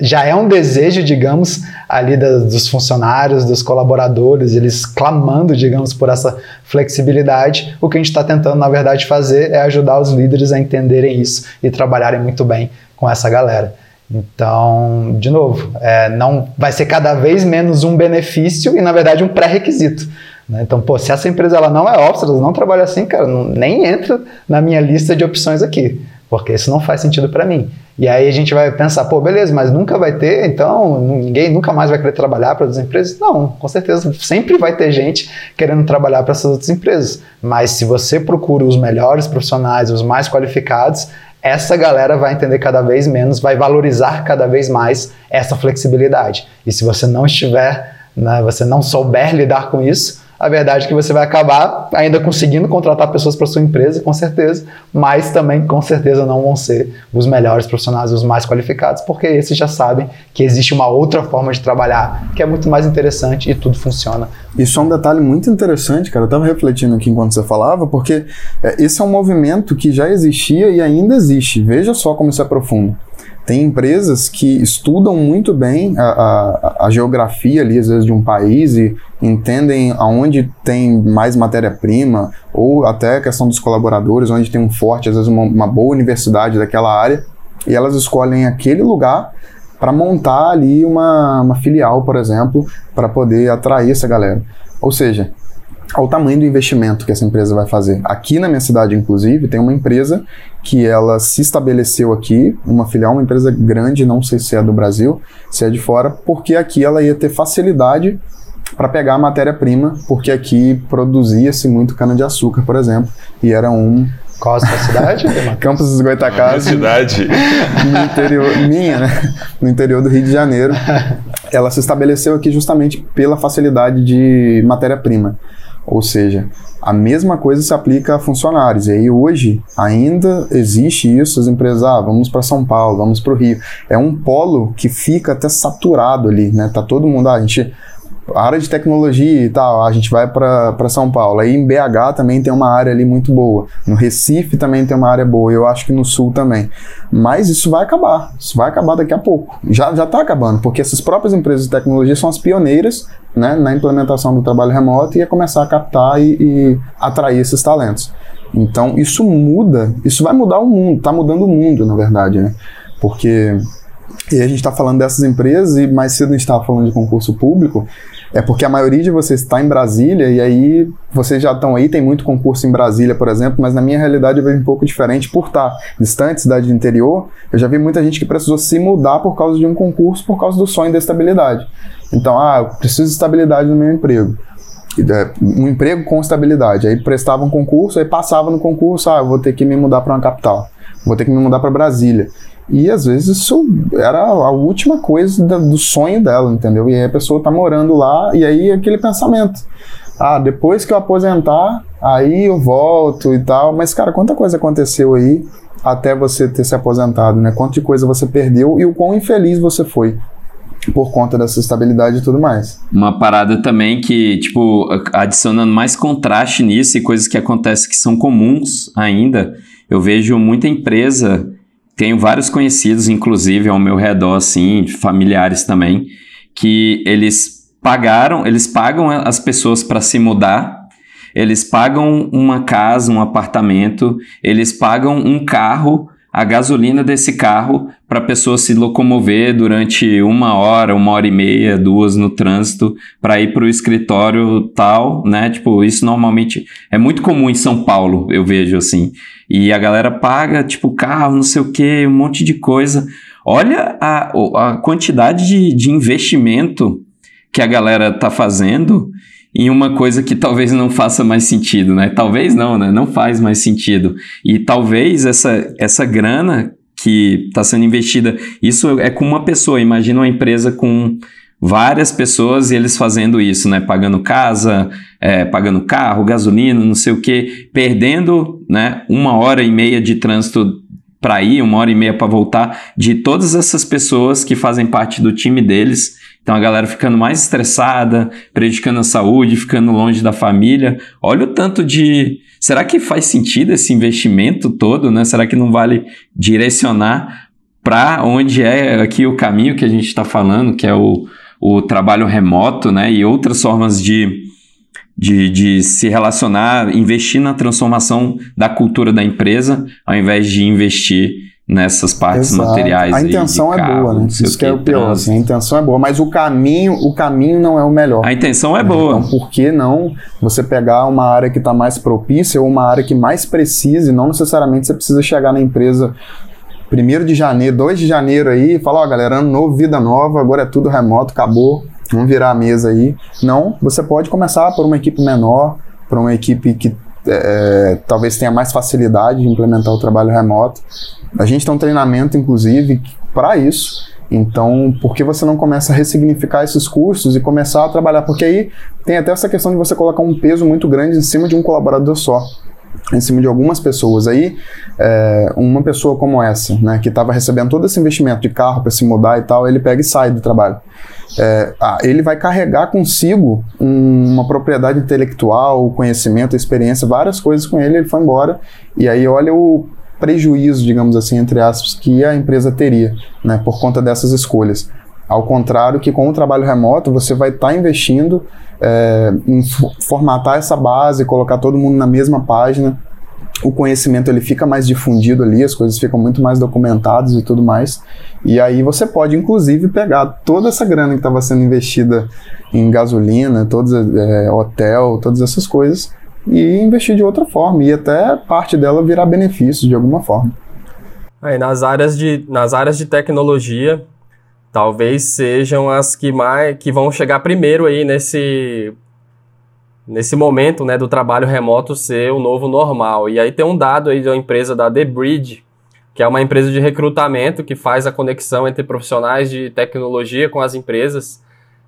já é um desejo, digamos, ali da, dos funcionários, dos colaboradores, eles clamando, digamos, por essa flexibilidade. O que a gente está tentando, na verdade, fazer é ajudar os líderes a entenderem isso e trabalharem muito bem com essa galera. Então, de novo, é, não vai ser cada vez menos um benefício e, na verdade, um pré-requisito. Né? Então, pô, se essa empresa ela não é ela não trabalha assim, cara, não, nem entra na minha lista de opções aqui, porque isso não faz sentido para mim. E aí a gente vai pensar, pô, beleza, mas nunca vai ter, então ninguém nunca mais vai querer trabalhar para outras empresas? Não, com certeza sempre vai ter gente querendo trabalhar para essas outras empresas. Mas se você procura os melhores profissionais, os mais qualificados, essa galera vai entender cada vez menos, vai valorizar cada vez mais essa flexibilidade. E se você não estiver, né, você não souber lidar com isso, a verdade é que você vai acabar ainda conseguindo contratar pessoas para sua empresa, com certeza, mas também com certeza não vão ser os melhores profissionais, os mais qualificados, porque esses já sabem que existe uma outra forma de trabalhar que é muito mais interessante e tudo funciona. Isso é um detalhe muito interessante, cara. Eu estava refletindo aqui enquanto você falava, porque é, esse é um movimento que já existia e ainda existe. Veja só como isso é profundo. Tem empresas que estudam muito bem a, a, a, geografia ali, às vezes, de um país e entendem aonde tem mais matéria-prima, ou até a questão dos colaboradores, onde tem um forte, às vezes, uma, uma boa universidade daquela área, e elas escolhem aquele lugar para montar ali uma, uma filial, por exemplo, para poder atrair essa galera. Ou seja, ao tamanho do investimento que essa empresa vai fazer. Aqui na minha cidade, inclusive, tem uma empresa que ela se estabeleceu aqui, uma filial, uma empresa grande, não sei se é do Brasil, se é de fora, porque aqui ela ia ter facilidade para pegar a matéria-prima, porque aqui produzia-se muito cana-de-açúcar, por exemplo, e era um qual a sua cidade? Campos dos Goitacazes. cidade. No interior, minha, né? No interior do Rio de Janeiro. Ela se estabeleceu aqui justamente pela facilidade de matéria-prima. Ou seja, a mesma coisa se aplica a funcionários. E aí hoje ainda existe isso, as empresas, ah, vamos para São Paulo, vamos para o Rio. É um polo que fica até saturado ali, né? Tá todo mundo, ah, a gente a área de tecnologia e tal, a gente vai para São Paulo. Aí em BH também tem uma área ali muito boa. No Recife também tem uma área boa. Eu acho que no Sul também. Mas isso vai acabar. Isso vai acabar daqui a pouco. Já já está acabando, porque essas próprias empresas de tecnologia são as pioneiras né, na implementação do trabalho remoto e ia começar a captar e, e atrair esses talentos. Então isso muda, isso vai mudar o mundo, está mudando o mundo, na verdade, né? Porque e a gente está falando dessas empresas e mais cedo a gente estava falando de concurso público, é porque a maioria de vocês está em Brasília e aí vocês já estão aí, tem muito concurso em Brasília, por exemplo, mas na minha realidade eu vejo um pouco diferente por estar distante, cidade do interior. Eu já vi muita gente que precisou se mudar por causa de um concurso, por causa do sonho da estabilidade. Então, ah, eu preciso de estabilidade no meu emprego é, um emprego com estabilidade. Aí prestava um concurso, aí passava no concurso, ah, vou ter que me mudar para uma capital, vou ter que me mudar para Brasília. E às vezes isso era a última coisa do sonho dela, entendeu? E aí a pessoa tá morando lá e aí aquele pensamento. Ah, depois que eu aposentar, aí eu volto e tal. Mas, cara, quanta coisa aconteceu aí até você ter se aposentado, né? Quanto de coisa você perdeu e o quão infeliz você foi por conta dessa estabilidade e tudo mais. Uma parada também que, tipo, adicionando mais contraste nisso e coisas que acontecem que são comuns ainda, eu vejo muita empresa tenho vários conhecidos, inclusive ao meu redor, assim, familiares também, que eles pagaram, eles pagam as pessoas para se mudar, eles pagam uma casa, um apartamento, eles pagam um carro, a gasolina desse carro para a pessoa se locomover durante uma hora, uma hora e meia, duas no trânsito para ir para o escritório tal, né? Tipo, isso normalmente é muito comum em São Paulo, eu vejo assim. E a galera paga, tipo, carro, não sei o que, um monte de coisa. Olha a, a quantidade de, de investimento que a galera tá fazendo em uma coisa que talvez não faça mais sentido, né? Talvez não, né? Não faz mais sentido. E talvez essa, essa grana que está sendo investida, isso é com uma pessoa. Imagina uma empresa com várias pessoas e eles fazendo isso, né? Pagando casa, é, pagando carro, gasolina, não sei o que, perdendo, né? Uma hora e meia de trânsito para ir, uma hora e meia para voltar, de todas essas pessoas que fazem parte do time deles. Então a galera ficando mais estressada, prejudicando a saúde, ficando longe da família. Olha o tanto de. Será que faz sentido esse investimento todo, né? Será que não vale direcionar para onde é aqui o caminho que a gente está falando, que é o, o trabalho remoto, né, e outras formas de, de, de se relacionar, investir na transformação da cultura da empresa, ao invés de investir nessas partes Exato. materiais. A intenção é boa, né? Isso que, é o pior. Assim, a intenção é boa, mas o caminho, o caminho não é o melhor. A intenção é boa. Então, por que não você pegar uma área que está mais propícia ou uma área que mais precise? Não necessariamente você precisa chegar na empresa 1 de janeiro, 2 de janeiro aí, fala, ó, galera, ano novo, vida nova, agora é tudo remoto, acabou, vamos virar a mesa aí. Não, você pode começar por uma equipe menor, por uma equipe que é, talvez tenha mais facilidade de implementar o trabalho remoto. A gente tem um treinamento, inclusive, para isso. Então, por que você não começa a ressignificar esses cursos e começar a trabalhar? Porque aí tem até essa questão de você colocar um peso muito grande em cima de um colaborador só em cima de algumas pessoas. Aí, é, uma pessoa como essa, né, que estava recebendo todo esse investimento de carro para se mudar e tal, ele pega e sai do trabalho. É, ah, ele vai carregar consigo um, uma propriedade intelectual, conhecimento, experiência, várias coisas com ele, ele foi embora. E aí, olha o prejuízo, digamos assim, entre aspas, que a empresa teria, né, por conta dessas escolhas. Ao contrário que com o trabalho remoto, você vai estar tá investindo é, formatar essa base, colocar todo mundo na mesma página, o conhecimento ele fica mais difundido ali, as coisas ficam muito mais documentadas e tudo mais. E aí você pode, inclusive, pegar toda essa grana que estava sendo investida em gasolina, todos, é, hotel, todas essas coisas, e investir de outra forma, e até parte dela virar benefício de alguma forma. Aí, nas, áreas de, nas áreas de tecnologia, talvez sejam as que mais que vão chegar primeiro aí nesse nesse momento, né, do trabalho remoto ser o novo normal. E aí tem um dado aí de uma empresa da The Bridge, que é uma empresa de recrutamento que faz a conexão entre profissionais de tecnologia com as empresas.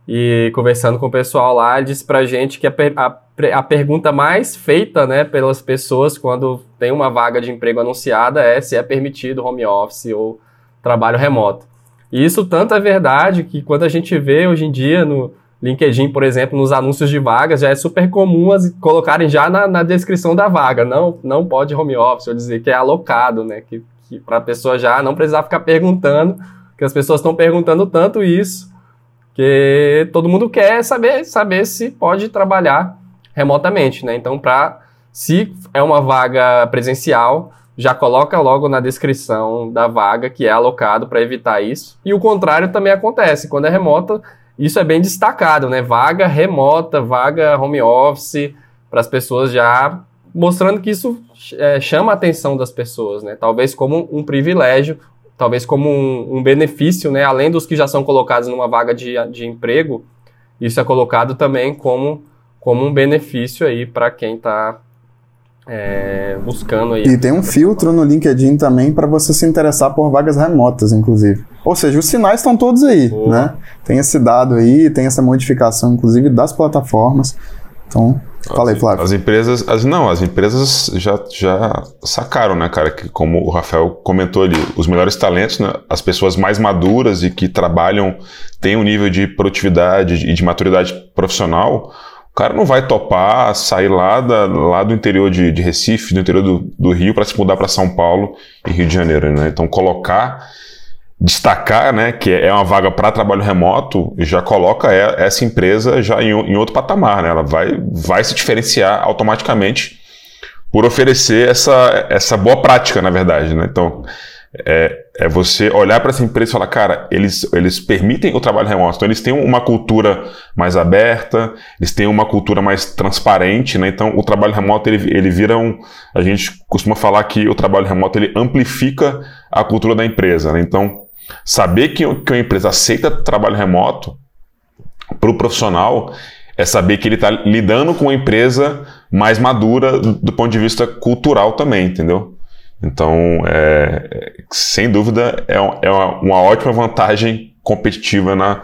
E conversando com o pessoal lá, ele disse pra gente que a, a, a pergunta mais feita, né, pelas pessoas quando tem uma vaga de emprego anunciada é se é permitido home office ou trabalho remoto. E isso tanto é verdade que quando a gente vê hoje em dia no LinkedIn, por exemplo, nos anúncios de vagas, já é super comum as, colocarem já na, na, descrição da vaga. Não, não pode home office, ou dizer que é alocado, né? Que, que para a pessoa já não precisar ficar perguntando, que as pessoas estão perguntando tanto isso, que todo mundo quer saber, saber se pode trabalhar remotamente, né? Então, para se é uma vaga presencial, já coloca logo na descrição da vaga que é alocado para evitar isso. E o contrário também acontece. Quando é remota, isso é bem destacado, né? Vaga remota, vaga home office, para as pessoas já mostrando que isso é, chama a atenção das pessoas, né? Talvez como um privilégio, talvez como um, um, benefício, né? Além dos que já são colocados numa vaga de, de emprego, isso é colocado também como, como um benefício aí para quem está é, buscando aí. E tem um filtro no LinkedIn também para você se interessar por vagas remotas, inclusive. Ou seja, os sinais estão todos aí, Boa. né? Tem esse dado aí, tem essa modificação, inclusive, das plataformas. Então, Falei, Flávio. As empresas, as, não, as empresas já, já sacaram, né, cara, que como o Rafael comentou ali, os melhores talentos, né, as pessoas mais maduras e que trabalham, têm um nível de produtividade e de maturidade profissional, o cara não vai topar sair lá, da, lá do interior de, de Recife, do interior do, do Rio, para se mudar para São Paulo e Rio de Janeiro. Né? Então, colocar, destacar né, que é uma vaga para trabalho remoto, já coloca essa empresa já em, em outro patamar. Né? Ela vai, vai se diferenciar automaticamente por oferecer essa, essa boa prática, na verdade. Né? Então, é, é você olhar para essa empresa e falar, cara, eles, eles permitem o trabalho remoto, então eles têm uma cultura mais aberta, eles têm uma cultura mais transparente, né? Então o trabalho remoto ele, ele vira um. A gente costuma falar que o trabalho remoto ele amplifica a cultura da empresa, né? Então saber que, que uma empresa aceita trabalho remoto para o profissional é saber que ele está lidando com uma empresa mais madura do, do ponto de vista cultural também, entendeu? Então, é, sem dúvida, é, é uma, uma, ótima vantagem competitiva na,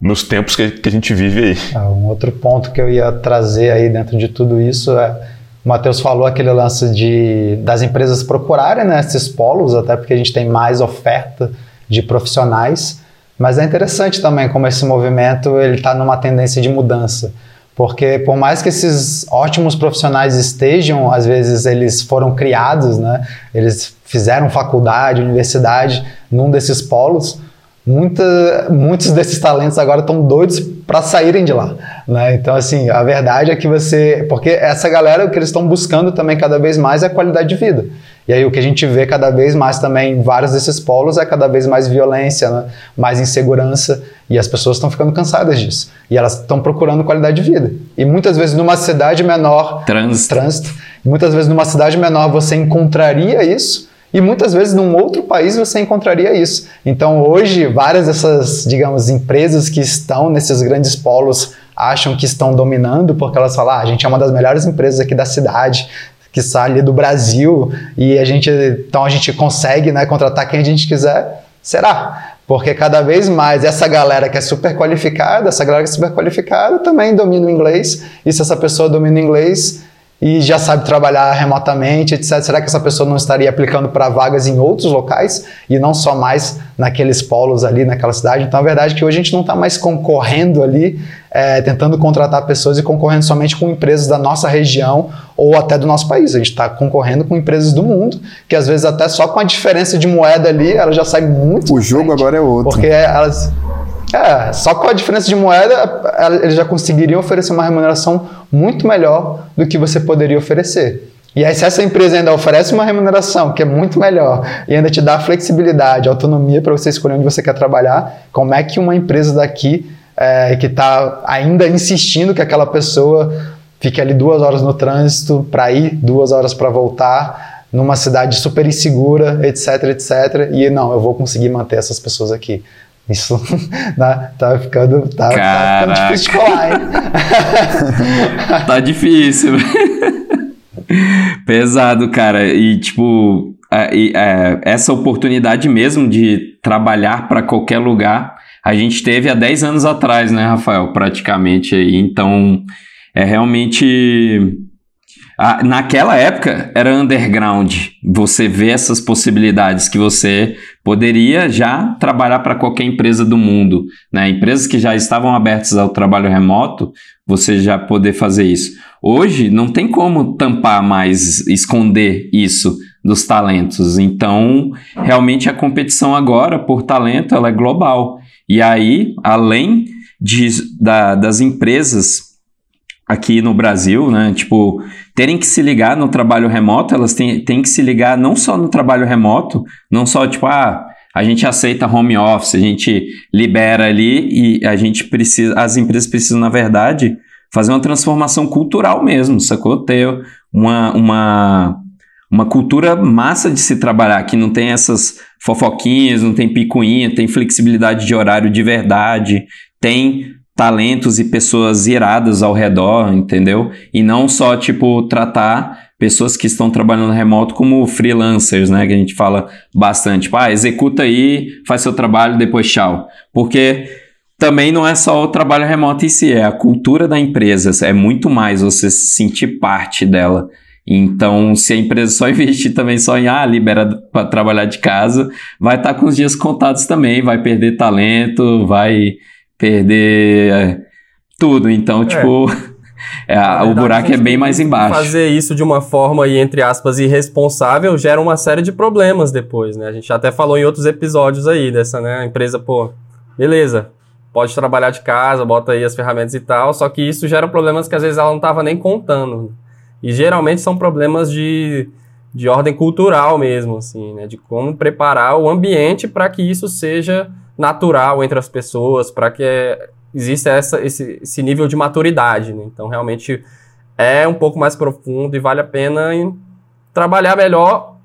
nos tempos que, que a gente vive aí. Ah, um outro ponto que eu ia trazer aí dentro de tudo isso é o Matheus falou aquele lance de das empresas procurarem né, esses polos, até porque a gente tem mais oferta de profissionais, mas é interessante também como esse movimento ele está numa tendência de mudança. Porque por mais que esses ótimos profissionais estejam, às vezes eles foram criados, né? Eles fizeram faculdade, universidade num desses polos, muita, muitos desses talentos agora estão doidos para saírem de lá, né? Então assim, a verdade é que você, porque essa galera o que eles estão buscando também cada vez mais é qualidade de vida. E aí o que a gente vê cada vez mais também em vários desses polos é cada vez mais violência, né? mais insegurança, e as pessoas estão ficando cansadas disso. E elas estão procurando qualidade de vida. E muitas vezes numa cidade menor, trânsito. trânsito, muitas vezes numa cidade menor você encontraria isso, e muitas vezes num outro país você encontraria isso. Então hoje várias dessas, digamos, empresas que estão nesses grandes polos acham que estão dominando porque elas falam, ah, a gente é uma das melhores empresas aqui da cidade, que sai do Brasil e a gente então a gente consegue né, contratar quem a gente quiser, será? Porque cada vez mais essa galera que é super qualificada, essa galera que é super qualificada também domina o inglês, e se essa pessoa domina o inglês, e já sabe trabalhar remotamente, etc. Será que essa pessoa não estaria aplicando para vagas em outros locais e não só mais naqueles polos ali naquela cidade? Então, a verdade é que hoje a gente não está mais concorrendo ali, é, tentando contratar pessoas e concorrendo somente com empresas da nossa região ou até do nosso país. A gente está concorrendo com empresas do mundo, que às vezes até só com a diferença de moeda ali, ela já sai muito. O jogo agora é outro. Porque elas é, só com a diferença de moeda, eles já conseguiriam oferecer uma remuneração muito melhor do que você poderia oferecer. E aí, se essa empresa ainda oferece uma remuneração que é muito melhor e ainda te dá flexibilidade, autonomia para você escolher onde você quer trabalhar, como é que uma empresa daqui é, que está ainda insistindo que aquela pessoa fique ali duas horas no trânsito para ir, duas horas para voltar, numa cidade super insegura, etc, etc, e não, eu vou conseguir manter essas pessoas aqui. Isso tá, tá, ficando, tá, tá ficando difícil de falar, hein? tá difícil. Pesado, cara. E, tipo, é, essa oportunidade mesmo de trabalhar para qualquer lugar, a gente teve há 10 anos atrás, né, Rafael? Praticamente aí. Então, é realmente. a, naquela época era underground. Você vê essas possibilidades que você poderia já trabalhar para qualquer empresa do mundo. Né? Empresas que já estavam abertas ao trabalho remoto, você já poder fazer isso. Hoje não tem como tampar mais, esconder isso dos talentos. Então, realmente a competição agora por talento ela é global. E aí, além de, da, das empresas aqui no Brasil, né? Tipo, terem que se ligar no trabalho remoto, elas têm, têm que se ligar não só no trabalho remoto, não só tipo, ah, a gente aceita home office, a gente libera ali e a gente precisa, as empresas precisam, na verdade, fazer uma transformação cultural mesmo, sacou? Ter uma, uma, uma cultura massa de se trabalhar, que não tem essas fofoquinhas, não tem picuinha, tem flexibilidade de horário de verdade, tem talentos e pessoas iradas ao redor, entendeu? E não só, tipo, tratar pessoas que estão trabalhando remoto como freelancers, né? Que a gente fala bastante. Tipo, ah, executa aí, faz seu trabalho, depois tchau. Porque também não é só o trabalho remoto em si, é a cultura da empresa. É muito mais você se sentir parte dela. Então, se a empresa só investir também só em, ah, libera para trabalhar de casa, vai estar tá com os dias contados também, vai perder talento, vai perder é, tudo. Então, é. tipo, é, verdade, o buraco é bem mais embaixo. Fazer isso de uma forma, aí, entre aspas, irresponsável gera uma série de problemas depois, né? A gente até falou em outros episódios aí dessa, né? A empresa, pô, beleza, pode trabalhar de casa, bota aí as ferramentas e tal, só que isso gera problemas que às vezes ela não estava nem contando. E geralmente são problemas de, de ordem cultural mesmo, assim, né? De como preparar o ambiente para que isso seja natural entre as pessoas, para que exista essa, esse, esse nível de maturidade. Né? Então, realmente é um pouco mais profundo e vale a pena trabalhar melhor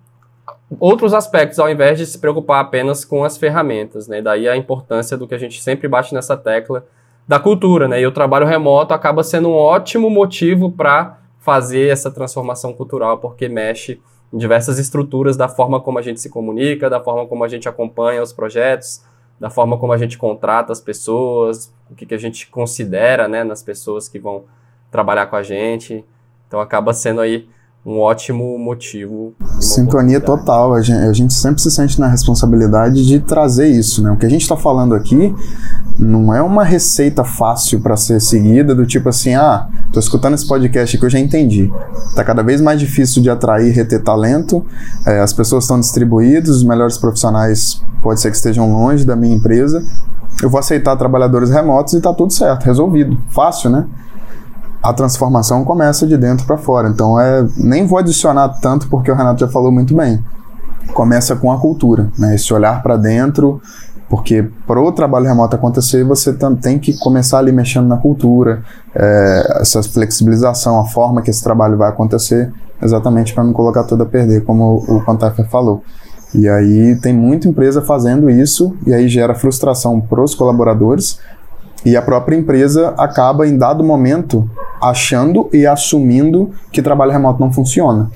outros aspectos ao invés de se preocupar apenas com as ferramentas. Né? Daí a importância do que a gente sempre bate nessa tecla da cultura. Né? E o trabalho remoto acaba sendo um ótimo motivo para fazer essa transformação cultural, porque mexe em diversas estruturas da forma como a gente se comunica, da forma como a gente acompanha os projetos, da forma como a gente contrata as pessoas, o que, que a gente considera né, nas pessoas que vão trabalhar com a gente. Então acaba sendo aí um ótimo motivo. Sintonia total. A gente, a gente, sempre se sente na responsabilidade de trazer isso. Né? O que a gente está falando aqui não é uma receita fácil para ser seguida, do tipo assim, ah, tô escutando esse podcast aqui, eu já entendi. Tá cada vez mais difícil de atrair e reter talento, é, as pessoas estão distribuídas, os melhores profissionais pode ser que estejam longe da minha empresa. Eu vou aceitar trabalhadores remotos e tá tudo certo, resolvido. Fácil, né? A transformação começa de dentro para fora. Então, é, nem vou adicionar tanto porque o Renato já falou muito bem. Começa com a cultura, né? Esse olhar para dentro, porque para o trabalho remoto acontecer, você tem que começar ali mexendo na cultura, é, essa flexibilização, a forma que esse trabalho vai acontecer, exatamente para não colocar tudo a perder, como o Contaffer falou. E aí tem muita empresa fazendo isso, e aí gera frustração para os colaboradores, e a própria empresa acaba, em dado momento, achando e assumindo que trabalho remoto não funciona.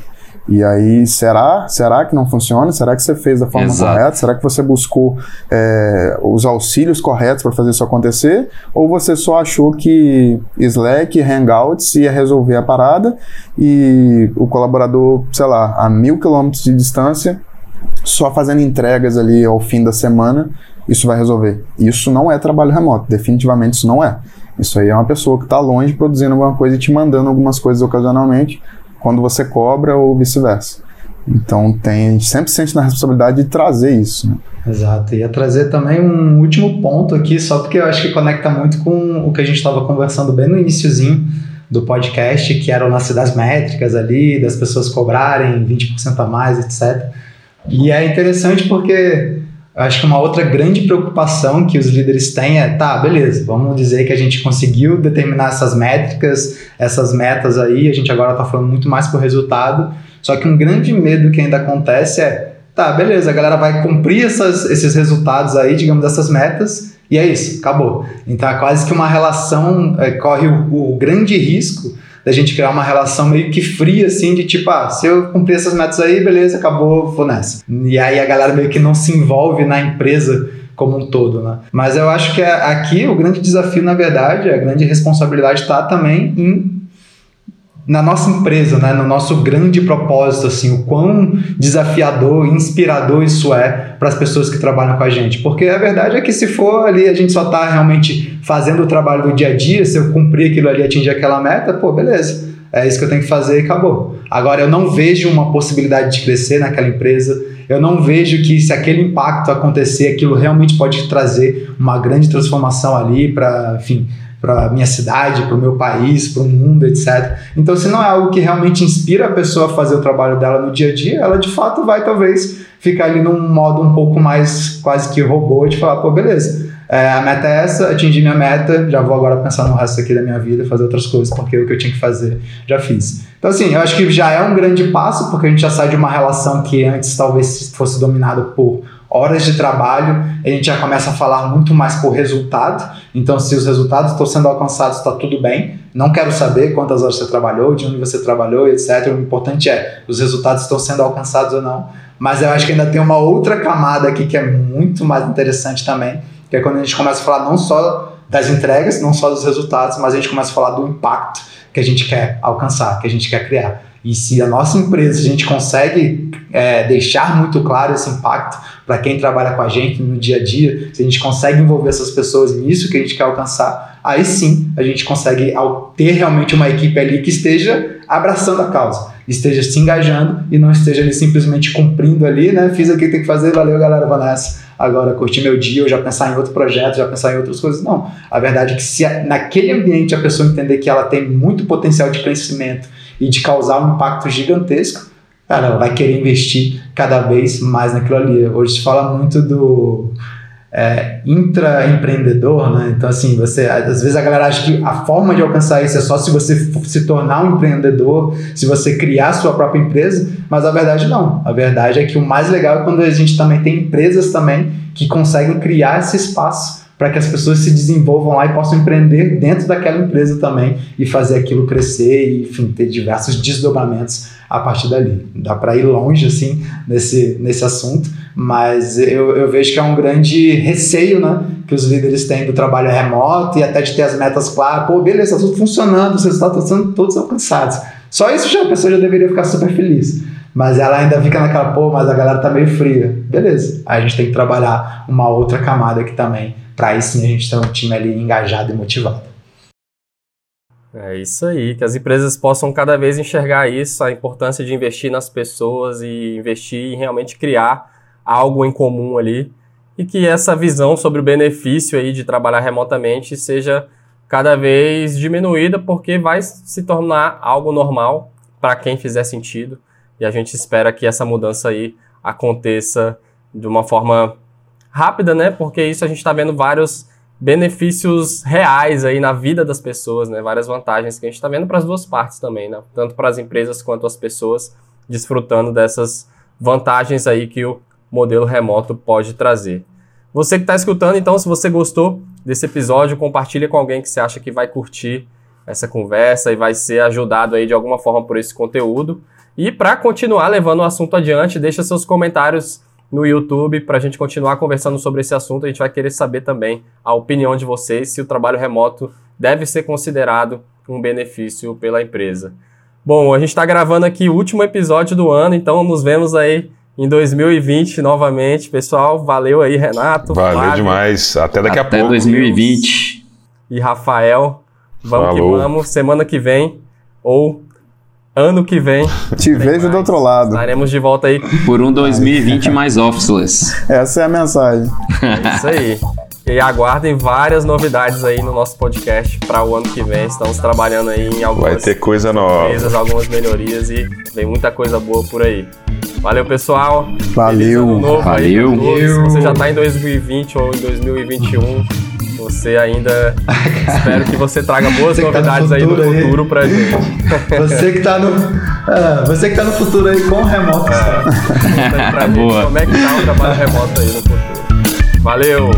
E aí, será? Será que não funciona? Será que você fez da forma Exato. correta? Será que você buscou é, os auxílios corretos para fazer isso acontecer? Ou você só achou que Slack, Hangouts ia resolver a parada e o colaborador, sei lá, a mil quilômetros de distância, só fazendo entregas ali ao fim da semana, isso vai resolver. Isso não é trabalho remoto, definitivamente isso não é. Isso aí é uma pessoa que está longe produzindo alguma coisa e te mandando algumas coisas ocasionalmente quando você cobra ou vice-versa. Então tem, a gente sempre sente na responsabilidade de trazer isso. Né? Exato. Ia trazer também um último ponto aqui, só porque eu acho que conecta muito com o que a gente estava conversando bem no iníciozinho do podcast, que era o lance das métricas ali, das pessoas cobrarem 20% a mais, etc. E é interessante porque acho que uma outra grande preocupação que os líderes têm é, tá, beleza, vamos dizer que a gente conseguiu determinar essas métricas, essas metas aí, a gente agora está falando muito mais por resultado, só que um grande medo que ainda acontece é, tá, beleza, a galera vai cumprir essas, esses resultados aí, digamos, dessas metas, e é isso, acabou. Então é quase que uma relação, é, corre o, o grande risco da gente criar uma relação meio que fria, assim, de tipo, ah, se eu cumprir essas metas aí, beleza, acabou, vou nessa. E aí a galera meio que não se envolve na empresa como um todo, né? Mas eu acho que aqui o grande desafio, na verdade, a grande responsabilidade está também em na nossa empresa, né, no nosso grande propósito, assim, o quão desafiador, inspirador isso é para as pessoas que trabalham com a gente. Porque a verdade é que se for ali, a gente só está realmente fazendo o trabalho do dia a dia, se eu cumprir aquilo ali, atingir aquela meta, pô, beleza. É isso que eu tenho que fazer e acabou. Agora, eu não vejo uma possibilidade de crescer naquela empresa, eu não vejo que se aquele impacto acontecer, aquilo realmente pode trazer uma grande transformação ali para, enfim, para minha cidade, para o meu país, para o mundo, etc. Então, se não é algo que realmente inspira a pessoa a fazer o trabalho dela no dia a dia, ela de fato vai talvez ficar ali num modo um pouco mais quase que robô de falar, pô, beleza, é, a meta é essa, atingir minha meta, já vou agora pensar no resto aqui da minha vida, fazer outras coisas, porque o que eu tinha que fazer já fiz. Então, assim, eu acho que já é um grande passo, porque a gente já sai de uma relação que antes talvez fosse dominada por horas de trabalho, a gente já começa a falar muito mais por resultado. Então, se os resultados estão sendo alcançados, está tudo bem. Não quero saber quantas horas você trabalhou, de onde você trabalhou, etc. O importante é os resultados estão sendo alcançados ou não. Mas eu acho que ainda tem uma outra camada aqui que é muito mais interessante também, que é quando a gente começa a falar não só das entregas, não só dos resultados, mas a gente começa a falar do impacto que a gente quer alcançar, que a gente quer criar. E se a nossa empresa, a gente consegue é, deixar muito claro esse impacto para quem trabalha com a gente no dia a dia, se a gente consegue envolver essas pessoas nisso que a gente quer alcançar, aí sim a gente consegue ter realmente uma equipe ali que esteja abraçando a causa, esteja se engajando e não esteja ali simplesmente cumprindo ali, né? Fiz o que tem que fazer, valeu galera, Vanessa. Agora curtir meu dia, ou já pensar em outro projeto, já pensar em outras coisas. Não. A verdade é que se naquele ambiente a pessoa entender que ela tem muito potencial de crescimento e de causar um impacto gigantesco, cara, vai querer investir cada vez mais naquilo ali. Hoje se fala muito do é, intraempreendedor, né? Então, assim, você às vezes a galera acha que a forma de alcançar isso é só se você se tornar um empreendedor, se você criar sua própria empresa, mas a verdade não. A verdade é que o mais legal é quando a gente também tem empresas também que conseguem criar esse espaço para que as pessoas se desenvolvam lá e possam empreender dentro daquela empresa também e fazer aquilo crescer e, enfim, ter diversos desdobramentos a partir dali. Dá para ir longe, assim, nesse, nesse assunto, mas eu, eu vejo que é um grande receio, né, que os líderes têm do trabalho remoto e até de ter as metas claras. Pô, beleza, está tudo funcionando, os resultados estão sendo todos alcançados. Só isso já a pessoa já deveria ficar super feliz. Mas ela ainda fica naquela, pô, mas a galera tá meio fria. Beleza. Aí a gente tem que trabalhar uma outra camada aqui também para sim a gente ter um time ali engajado e motivado. É isso aí, que as empresas possam cada vez enxergar isso, a importância de investir nas pessoas e investir em realmente criar algo em comum ali e que essa visão sobre o benefício aí de trabalhar remotamente seja cada vez diminuída porque vai se tornar algo normal para quem fizer sentido e a gente espera que essa mudança aí aconteça de uma forma rápida, né? Porque isso a gente está vendo vários benefícios reais aí na vida das pessoas, né? Várias vantagens que a gente está vendo para as duas partes também, né? Tanto para as empresas quanto as pessoas desfrutando dessas vantagens aí que o modelo remoto pode trazer. Você que está escutando, então, se você gostou desse episódio, compartilha com alguém que você acha que vai curtir essa conversa e vai ser ajudado aí de alguma forma por esse conteúdo. E para continuar levando o assunto adiante, deixa seus comentários no YouTube para a gente continuar conversando sobre esse assunto. A gente vai querer saber também a opinião de vocês se o trabalho remoto deve ser considerado um benefício pela empresa. Bom, a gente está gravando aqui o último episódio do ano, então nos vemos aí em 2020 novamente. Pessoal, valeu aí, Renato. Valeu Flávio, demais. Até daqui a pouco. Até 2020. E Rafael. Vamos Falou. que vamos. Semana que vem ou ano que vem. Te vejo mais. do outro lado. Estaremos de volta aí. Por um 2020 mais officeless. Essa é a mensagem. É isso aí. E aguardem várias novidades aí no nosso podcast para o ano que vem. Estamos trabalhando aí em algumas Vai ter coisa nova. Coisas, algumas melhorias e vem muita coisa boa por aí. Valeu, pessoal. Valeu. Novo Valeu. Aí, Se você já está em 2020 ou em 2021, você ainda. espero que você traga boas você novidades tá aí no futuro aí. pra gente. Você que tá no. Uh, você que tá no futuro aí com remoto. É. pra Boa. como é que tá o trabalho remoto aí no futuro. Valeu!